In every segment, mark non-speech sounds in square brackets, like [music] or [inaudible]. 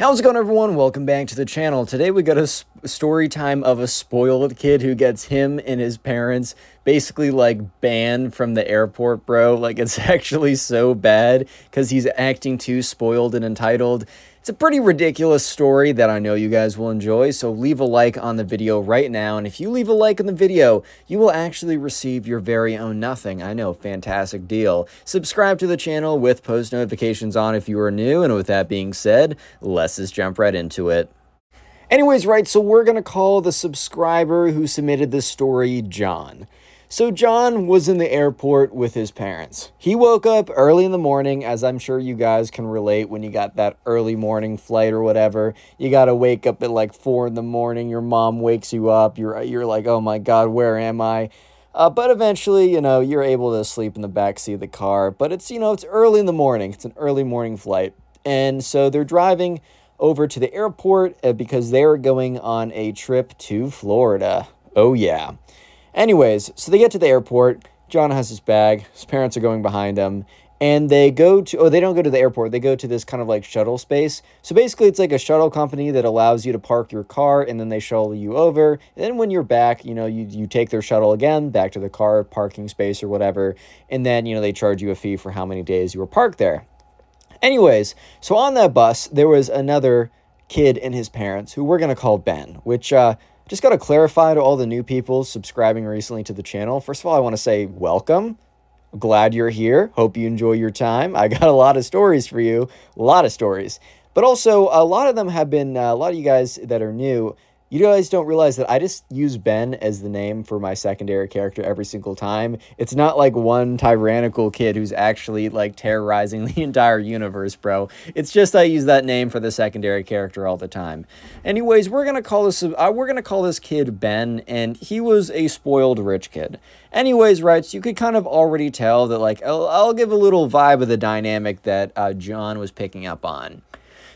How's it going, everyone? Welcome back to the channel. Today we got a story time of a spoiled kid who gets him and his parents basically like banned from the airport, bro. Like it's [laughs] actually so bad because he's acting too spoiled and entitled. It's a pretty ridiculous story that I know you guys will enjoy, so leave a like on the video right now. And if you leave a like on the video, you will actually receive your very own nothing. I know, fantastic deal. Subscribe to the channel with post notifications on if you are new. And with that being said, let's just jump right into it. Anyways, right, so we're going to call the subscriber who submitted this story John. So, John was in the airport with his parents. He woke up early in the morning, as I'm sure you guys can relate when you got that early morning flight or whatever. You got to wake up at like four in the morning. Your mom wakes you up. You're, you're like, oh my God, where am I? Uh, but eventually, you know, you're able to sleep in the back seat of the car. But it's, you know, it's early in the morning. It's an early morning flight. And so they're driving over to the airport uh, because they're going on a trip to Florida. Oh, yeah. Anyways, so they get to the airport. John has his bag. His parents are going behind him. And they go to, oh, they don't go to the airport. They go to this kind of like shuttle space. So basically, it's like a shuttle company that allows you to park your car and then they shuttle you over. And then when you're back, you know, you, you take their shuttle again back to the car parking space or whatever. And then, you know, they charge you a fee for how many days you were parked there. Anyways, so on that bus, there was another kid and his parents who we're going to call Ben, which, uh, just got to clarify to all the new people subscribing recently to the channel. First of all, I want to say welcome. Glad you're here. Hope you enjoy your time. I got a lot of stories for you, a lot of stories. But also, a lot of them have been, uh, a lot of you guys that are new you guys don't realize that I just use Ben as the name for my secondary character every single time. It's not like one tyrannical kid who's actually like terrorizing [laughs] the entire universe, bro. It's just I use that name for the secondary character all the time. Anyways, we're gonna call this uh, we're gonna call this kid Ben, and he was a spoiled rich kid. Anyways, right? So you could kind of already tell that like I'll, I'll give a little vibe of the dynamic that uh, John was picking up on.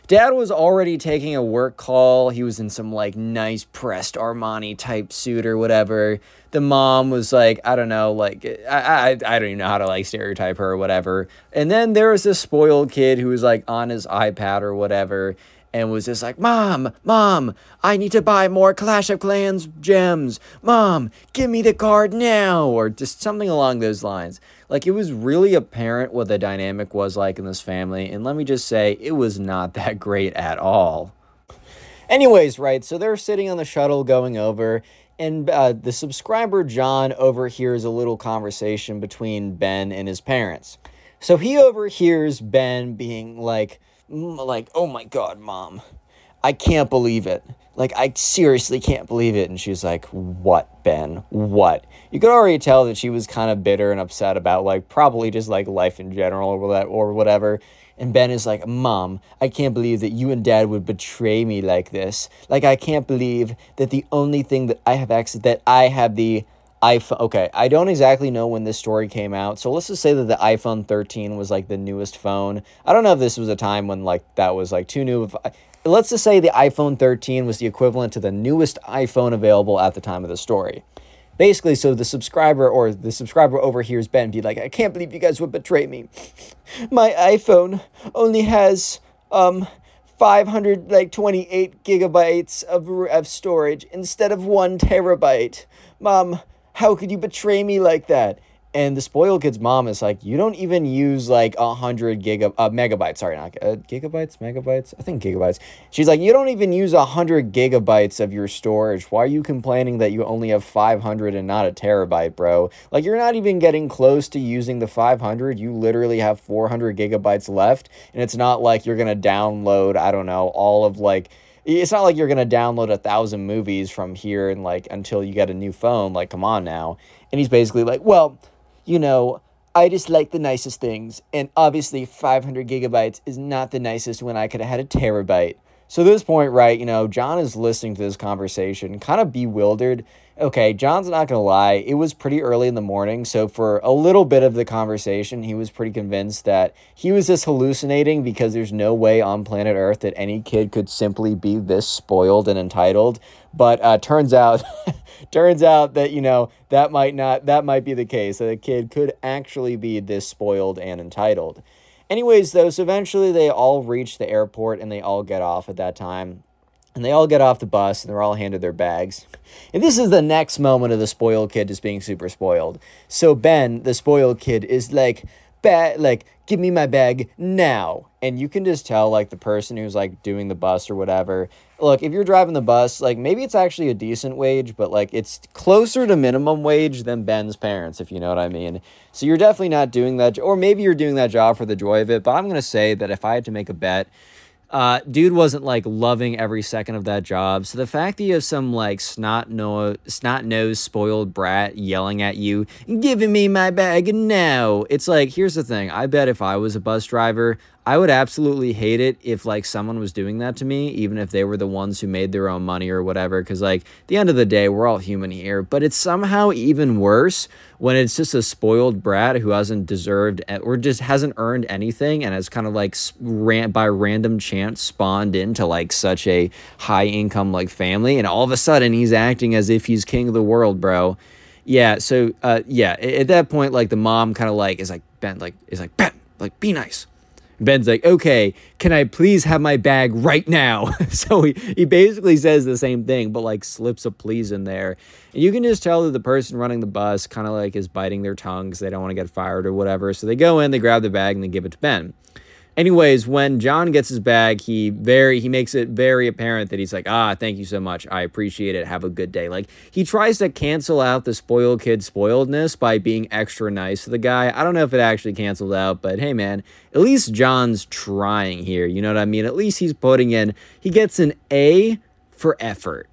Dad was already taking a work call. He was in some like nice pressed Armani type suit or whatever. The mom was like, I don't know, like I, I I don't even know how to like stereotype her or whatever. And then there was this spoiled kid who was like on his iPad or whatever and was just like, Mom, Mom, I need to buy more Clash of Clans gems. Mom, give me the card now. Or just something along those lines. Like it was really apparent what the dynamic was like in this family, and let me just say, it was not [laughs] that great at all. Anyways, right, so they're sitting on the shuttle going over, and uh, the subscriber John overhears a little conversation between Ben and his parents. So he overhears Ben being like, like, oh my god, mom, I can't believe it. Like, I seriously can't believe it. And she's like, What, Ben? What? You could already tell that she was kind of bitter and upset about, like, probably just like life in general or whatever. And Ben is like, Mom, I can't believe that you and Dad would betray me like this. Like, I can't believe that the only thing that I have access, that I have the iPhone. Okay, I don't exactly know when this story came out. So let's just say that the iPhone 13 was like the newest phone. I don't know if this was a time when like that was like too new. Let's just say the iPhone 13 was the equivalent to the newest iPhone available at the time of the story. Basically, so the subscriber or the subscriber overhears Ben be like, I can't believe you guys would betray me. [laughs] My iPhone only has um 500 like 28 gigabytes of, of storage instead of one terabyte. Mom, how could you betray me like that? And the spoiled kid's mom is like, you don't even use like a hundred giga uh, megabytes. Sorry, not uh, gigabytes, megabytes. I think gigabytes. She's like, you don't even use a hundred gigabytes of your storage. Why are you complaining that you only have five hundred and not a terabyte, bro? Like you're not even getting close to using the five hundred. You literally have four hundred gigabytes left, and it's not like you're gonna download. I don't know all of like it's not like you're gonna download a thousand movies from here and like until you get a new phone. Like, come on now. And he's basically like, well, you know, I just like the nicest things. And obviously, 500 gigabytes is not the nicest when I could have had a terabyte. So, at this point, right, you know, John is listening to this conversation, kind of bewildered. Okay, John's not going to lie. It was pretty early in the morning. So, for a little bit of the conversation, he was pretty convinced that he was just hallucinating because there's no way on planet Earth that any kid could simply be this spoiled and entitled. But uh, turns out. [laughs] turns out that you know that might not that might be the case that a kid could actually be this spoiled and entitled anyways though so eventually they all reach the airport and they all get off at that time and they all get off the bus and they're all handed their bags. And this is the next moment of the spoiled kid just being super spoiled. So Ben, the spoiled kid, is like, ba- like, give me my bag now. And you can just tell, like, the person who's like doing the bus or whatever. Look, if you're driving the bus, like, maybe it's actually a decent wage, but like, it's closer to minimum wage than Ben's parents, if you know what I mean. So you're definitely not doing that, or maybe you're doing that job for the joy of it. But I'm gonna say that if I had to make a bet, uh, dude wasn't like loving every second of that job. So the fact that you have some like snot no snot nose spoiled brat yelling at you, giving me my bag now. It's like here's the thing. I bet if I was a bus driver, I would absolutely hate it if like someone was doing that to me, even if they were the ones who made their own money or whatever. Because like the end of the day, we're all human here. But it's somehow even worse when it's just a spoiled brat who hasn't deserved or just hasn't earned anything and has kind of like ran by random chance spawned into like such a high income like family, and all of a sudden he's acting as if he's king of the world, bro. Yeah. So uh, yeah, at that point, like the mom kind of like is like Ben, like is like Ben, like be nice Ben's like, okay, can I please have my bag right now? [laughs] so he, he basically says the same thing, but like slips a please in there. And you can just tell that the person running the bus kind of like is biting their tongues. They don't want to get fired or whatever. So they go in, they grab the bag, and they give it to Ben. Anyways, when John gets his bag, he very he makes it very apparent that he's like, "Ah, thank you so much. I appreciate it. Have a good day." Like he tries to cancel out the spoiled kid spoiledness by being extra nice to the guy. I don't know if it actually canceled out, but hey man, at least John's trying here. You know what I mean? At least he's putting in he gets an A for effort.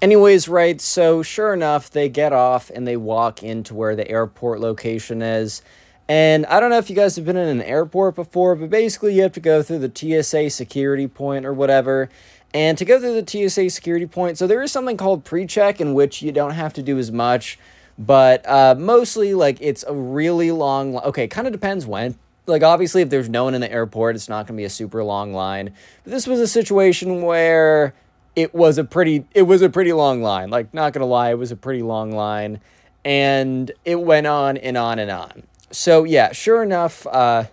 Anyways, right, so sure enough, they get off and they walk into where the airport location is. And I don't know if you guys have been in an airport before, but basically you have to go through the TSA security point or whatever. And to go through the TSA security point, so there is something called pre check in which you don't have to do as much, but uh, mostly like it's a really long, okay, kind of depends when. Like, obviously, if there's no one in the airport, it's not going to be a super long line. But this was a situation where it was a pretty it was a pretty long line like not gonna lie it was a pretty long line and it went on and on and on so yeah, sure enough, uh,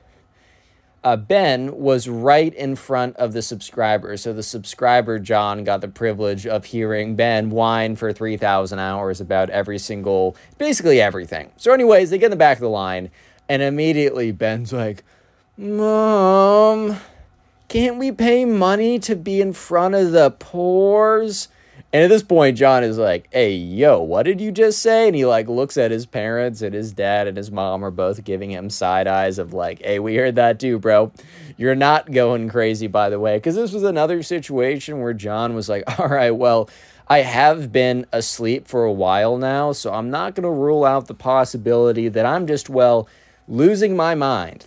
uh, Ben was right in front of the subscriber. So the subscriber, John, got the privilege of hearing Ben whine for 3,000 hours about every single, basically everything. So, anyways, they get in the back of the line, and immediately Ben's like, Mom, can't we pay money to be in front of the pores? And at this point, John is like, hey, yo, what did you just say? And he like looks at his parents and his dad and his mom are both giving him side eyes of like, hey, we heard that too, bro. You're not going crazy, by the way. Because this was another situation where John was like, [laughs] all right, well, I have been asleep for a while now, so I'm not going to rule out the possibility that I'm just, well, losing my mind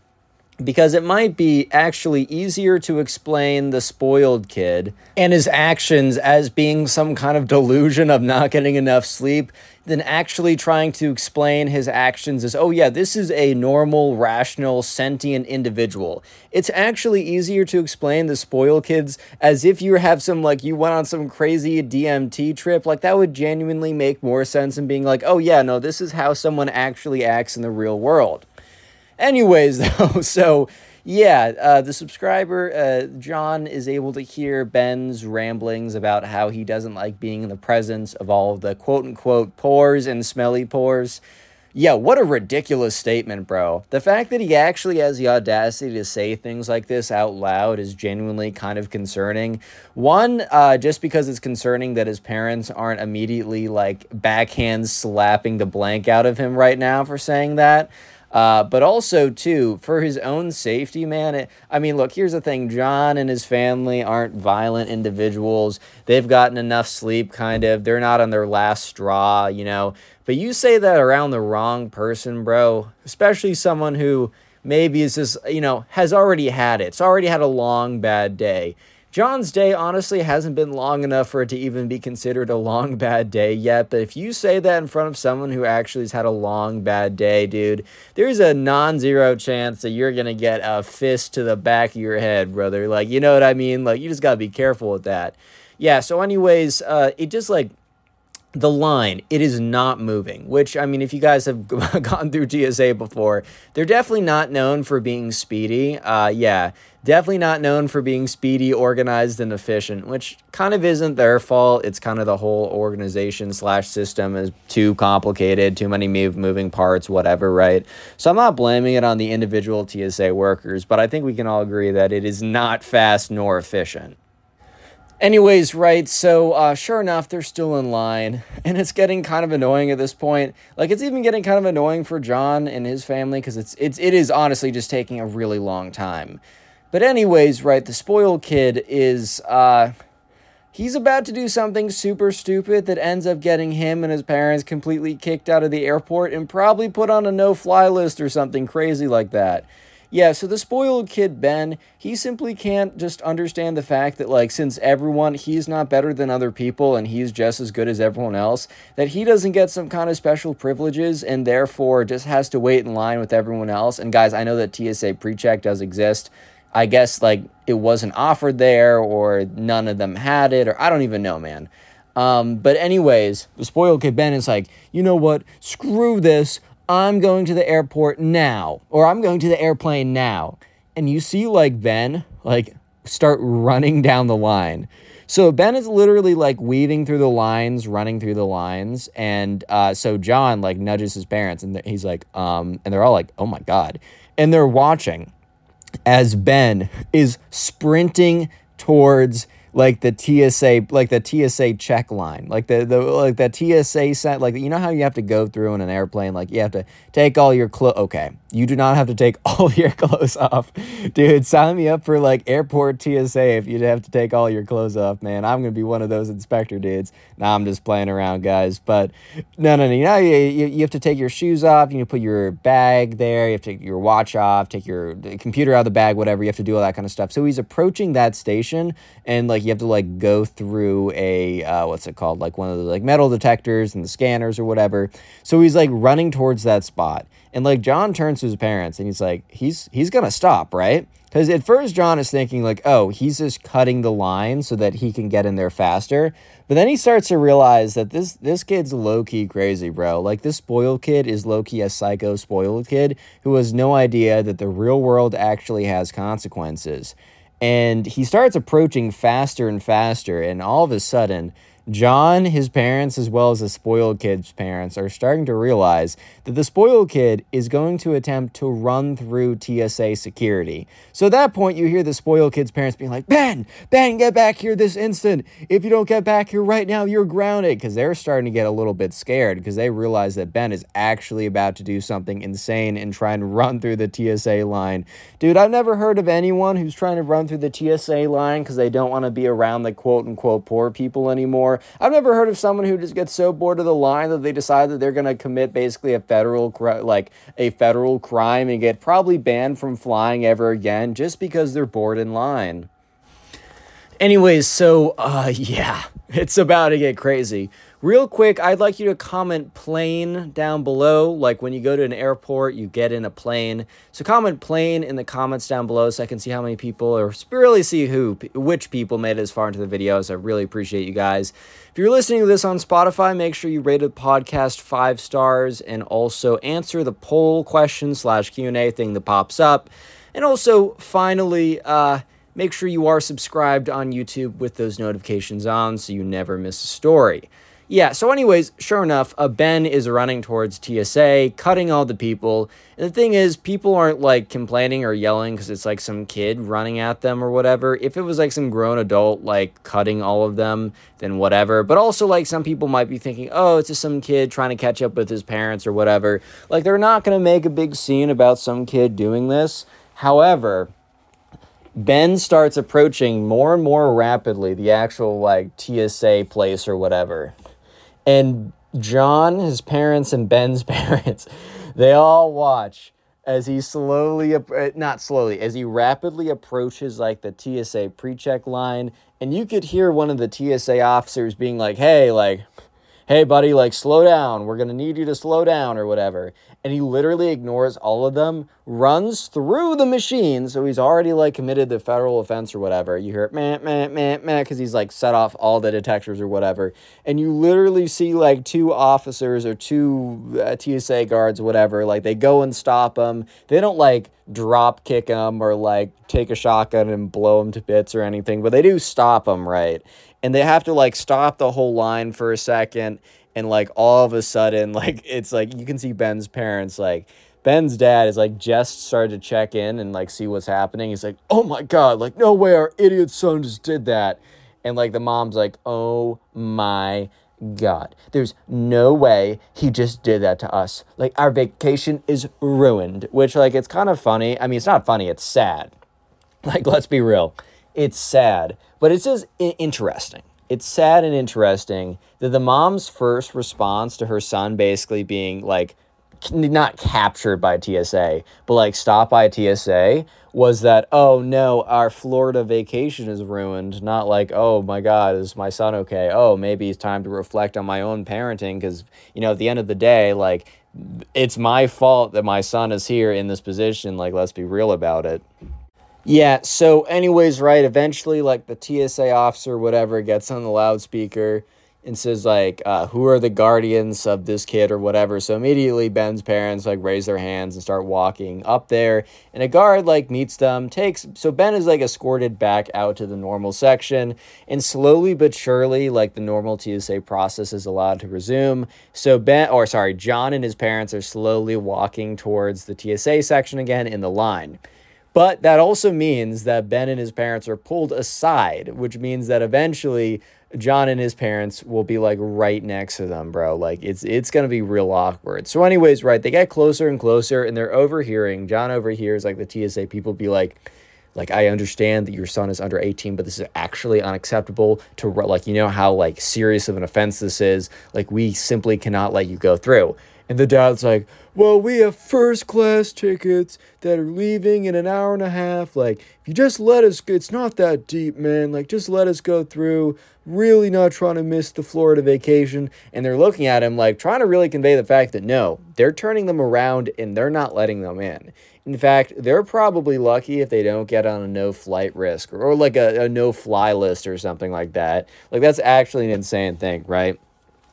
because it might be actually easier to explain the spoiled kid and his actions as being some kind of delusion of not getting enough sleep than actually trying to explain his actions as, oh, yeah, this is a normal, rational, sentient individual. It's actually easier to explain the spoiled kids as if you have some, like, you went on some crazy DMT trip. Like, that would genuinely make more sense than being like, oh, yeah, no, this is how someone actually acts in the real world. Anyways, [laughs] though, so yeah, uh, the subscriber, uh, John, is able to hear Ben's ramblings about how he doesn't like being in the presence of all of the quote unquote pores and smelly pores. Yeah, what a ridiculous statement, bro. The fact that he actually has the audacity to say things like this out loud is genuinely kind of concerning. One, uh, just because it's concerning that his parents aren't immediately like backhand slapping the blank out of him right now for saying that. Uh, but also, too, for his own safety, man. It, I mean, look, here's the thing John and his family aren't violent individuals. They've gotten enough sleep, kind of. They're not on their last straw, you know. But you say that around the wrong person, bro, especially someone who maybe is just, you know, has already had it. It's already had a long, bad day. John's day honestly hasn't been long enough for it to even be considered a long bad day yet. But if you say that in front of someone who actually has had a long bad day, dude, there's a non zero chance that you're going to get a fist to the back of your head, brother. Like, you know what I mean? Like, you just got to be careful with that. Yeah, so, anyways, uh, it just like the line it is not moving which i mean if you guys have [laughs] gone through tsa before they're definitely not known for being speedy. Uh yeah definitely not known for being speedy organized and efficient which kind of isn't their fault. It's kind of the whole organization slash system is too complicated too many move, moving parts whatever right? So i'm not blaming it on the individual tsa workers but i think we can all agree that it is not fast nor efficient Anyways, right, so uh, sure enough, they're still in line, [laughs] and it's getting kind of annoying at this point. Like, it's even getting kind of annoying for John and his family because it's it's it is honestly just taking a really long time. But anyways, right, the spoiled kid is uh, he's about to do something super stupid that ends up getting him and his parents completely kicked out of the airport and probably put on a no-fly list or something crazy like that. Yeah, so the spoiled kid, Ben, he simply can't just understand the fact that, like, since everyone, he's not better than other people and he's just as good as everyone else, that he doesn't get some kind of special privileges and therefore just has to wait in line with everyone else. And guys, I know that TSA pre check does exist. I guess, like, it wasn't offered there or none of them had it, or I don't even know, man. Um, but anyways, the spoiled kid Ben is like, you know what? Screw this. I'm going to the airport now, or I'm going to the airplane now. And you see, like, Ben, like, start running down the line. So Ben is literally like weaving through the lines, running through the lines, and uh, so John like nudges his parents, and he's like, um, and they're all like, "Oh my god!" and they're watching as Ben is sprinting towards like the TSA like the TSA check line like the the like the TSA set like you know how you have to go through in an airplane like you have to take all your clothes okay you do not have to take [laughs] all your clothes off. Dude sign me up for like airport TSA if you'd have to take all your clothes off man. I'm gonna be one of those inspector dudes. Now nah, I'm just playing around guys. But no no no you know you, you, you have to take your shoes off you put your bag there you have to take your watch off take your computer out of the bag whatever you have to do all that kind of stuff. So he's approaching that station and like you have to like go through a uh, what's it called? Like one of the like metal detectors and the scanners or whatever. So he's like running towards that spot and like john turns to his parents and he's like he's he's gonna stop right? Because at first john is thinking like oh he's just cutting the line so that he can get in there faster. But then he starts to realize that this this kid's low-key crazy bro. Like this spoiled kid is low-key a psycho spoiled kid who has no idea that the real world actually has consequences. And he starts approaching faster and faster. And all of a sudden, John, his parents, as well as the spoiled kid's parents, are starting to realize that the spoiled kid is going to attempt to run through TSA security. So at that point, you hear the spoiled kid's parents being like, Ben, Ben, get back here this instant. If you don't get back here right now, you're grounded. Because they're starting to get a little bit scared because they realize that Ben is actually about to do something insane and try and run through the TSA line. Dude, I've never heard of anyone who's trying to run through the TSA line because they don't want to be around the quote unquote poor people anymore. I've never heard of someone who just gets so bored of the line that they decide that they're going to commit basically a federal like a federal crime and get probably banned from flying ever again just because they're bored in line. Anyways, so uh [laughs] yeah, it's about to get crazy. Real quick, I'd like you to comment plane down below. Like when you go to an airport, you get in a plane. So comment plane in the comments down below so I can see how many people or really see who, which people made it as far into the videos. I really appreciate you guys. If you're listening to this on Spotify, make sure you rate the podcast five stars and also answer the poll question slash Q&A thing that pops up. And also, finally, uh, make sure you are subscribed on YouTube with those notifications on so you never miss a story. Yeah, so, anyways, sure enough, uh, Ben is running towards TSA, cutting all the people. And the thing is, people aren't like complaining or yelling because it's like some kid running at them or whatever. If it was like some grown adult like cutting all of them, then whatever. But also, like, some people might be thinking, oh, it's just some kid trying to catch up with his parents or whatever. Like, they're not going to make a big scene about some kid doing this. However, Ben starts approaching more and more rapidly the actual like TSA place or whatever and John, his parents, and Ben's [laughs] parents, they all watch as he slowly, uh, not slowly, as he rapidly approaches like the TSA pre-check line, and you could hear one of the TSA officers being like, "Hey, like." Hey, buddy, like, slow down. We're going to need you to slow down or whatever and he literally ignores all of them, runs through the machine. So he's already like committed the federal offense or whatever. You hear it, man, man, man, man, because he's like set off all the detectors or whatever. And you literally see like two officers or two uh, TSA guards, whatever, like they go and stop him. They don't like drop kick him or like take a shotgun and blow him to bits or anything, but they do stop him, right? And they have to like stop the whole line for a second and like all of a sudden [laughs] like it's like you can see ben's parents like ben's dad is like just started to check in and like see what's happening. He's like oh my god like no way our idiot son just did that. And like the mom's like oh my god. There's no way he just did that to us. Like our vacation is ruined which like it's kind of funny. I mean it's not funny it's sad. Like let's be real. It's sad but it's just interesting it's sad and interesting that the mom's first response to her son basically being like not captured by TSA, but like stopped by TSA was that, oh no, our Florida vacation is ruined. Not like, oh my God, is my son okay? Oh, maybe it's time to reflect on my own parenting because, you know, at the end of the day, like, it's my fault that my son is here in this position. Like, let's be real about it. Yeah, so anyways, right, eventually like the TSA officer whatever gets on the loudspeaker and says like uh, who are the guardians of this kid or whatever. So immediately Ben's parents like raise their hands and start walking up there and a guard like meets them, takes so Ben is like escorted back out to the normal section and slowly but surely like the normal TSA process is allowed to resume. So Ben or sorry, John and his parents are slowly walking towards the TSA section again in the line. But that also means that Ben and his parents are pulled aside, which means that eventually John and his parents will be like right next to them, bro. Like it's it's gonna be real awkward. So, anyways, right, they get closer and closer, and they're overhearing. John overhears like the TSA people be like, like I understand that your son is under 18, but this is actually unacceptable to like you know how like serious of an offense this is. Like we simply cannot let you go through. And the dad's like, well, we have first class tickets that are leaving in an hour and a half. Like, if you just let us, it's not that deep, man. Like, just let us go through. Really not trying to miss the Florida vacation. And they're looking at him like trying to really convey the fact that no, they're turning them around and they're not letting them in. In fact, they're probably lucky if they don't get on a no flight risk or, or like a, a no fly list or something like that. Like, that's actually an insane thing, right?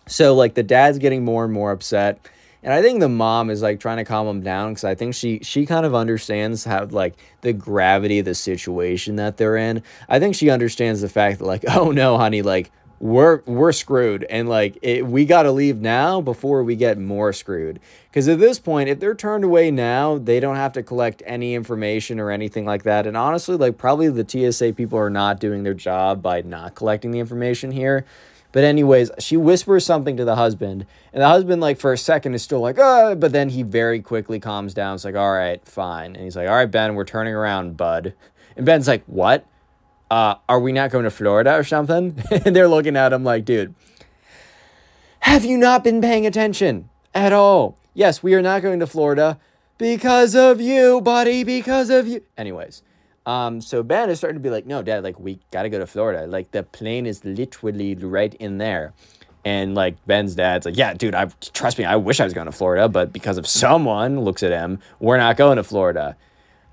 So, like, the dad's getting more and more upset and I think the mom is like trying to calm him down because I think she she kind of understands how like the gravity of the situation that they're in. I think she understands the fact that like, [laughs] oh no, honey, like we're we're screwed. And like it, we got to leave now before we get more screwed. Because at this point if they're turned away now they don't have to collect any information or anything like that. And honestly like probably the TSA people are not doing their job by not collecting the information here but anyways, she whispers something to the husband, and the husband, like for a second, is still like, "uh," but then he very quickly calms down. It's like, "All right, fine," and he's like, "All right, Ben, we're turning around, bud." And Ben's like, "What? Uh, are we not going to Florida or something?" [laughs] and they're looking at him like, "Dude, have you not been paying attention at all?" Yes, we are not going to Florida because of you, buddy. Because of you. Anyways. Um, so Ben is starting to be like, no, Dad, like we gotta go to Florida. Like the plane is literally right in there. And like Ben's dad's like, yeah, dude, I trust me, I wish I was going to Florida, but because of someone looks at him, we're not going to Florida.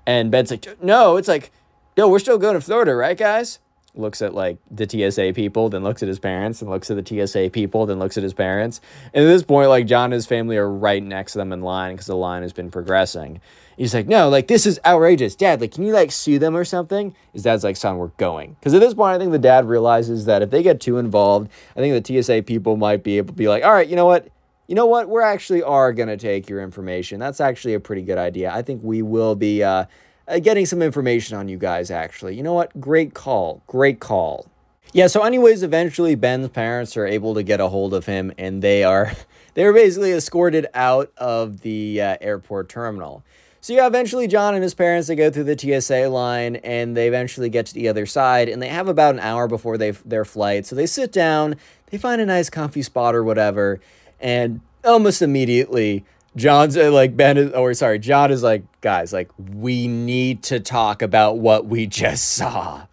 And Ben's like, no, it's like, no, we're still going to Florida, right, guys? Looks at like the TSA people, then looks at his parents, and looks at the TSA people, then looks at his parents. And at this point, like John and his family are right next to them in line because the line has been progressing. He's like, no, like this is outrageous. Dad, like, can you like sue them or something? His dad's like, son, we're going. Because at this point, I think the dad realizes that if they get too involved, I think the TSA people might be able to be like, all right, you know what? You know what? We're actually are to take your information. That's actually a pretty good idea. I think we will be uh, uh, getting some information on you guys, actually. You know what? Great call. Great call. Yeah, so anyways, eventually Ben's parents are able to get a hold of him and they are [laughs] they are basically escorted out of the uh, airport terminal. So yeah, eventually John and his parents they go through the TSA line and they eventually get to the other side and they have about an hour before they their flight. So they sit down, they find a nice comfy spot or whatever, and almost immediately John's uh, like Ben is, or sorry, John is like, guys, like we need to talk about what we just saw.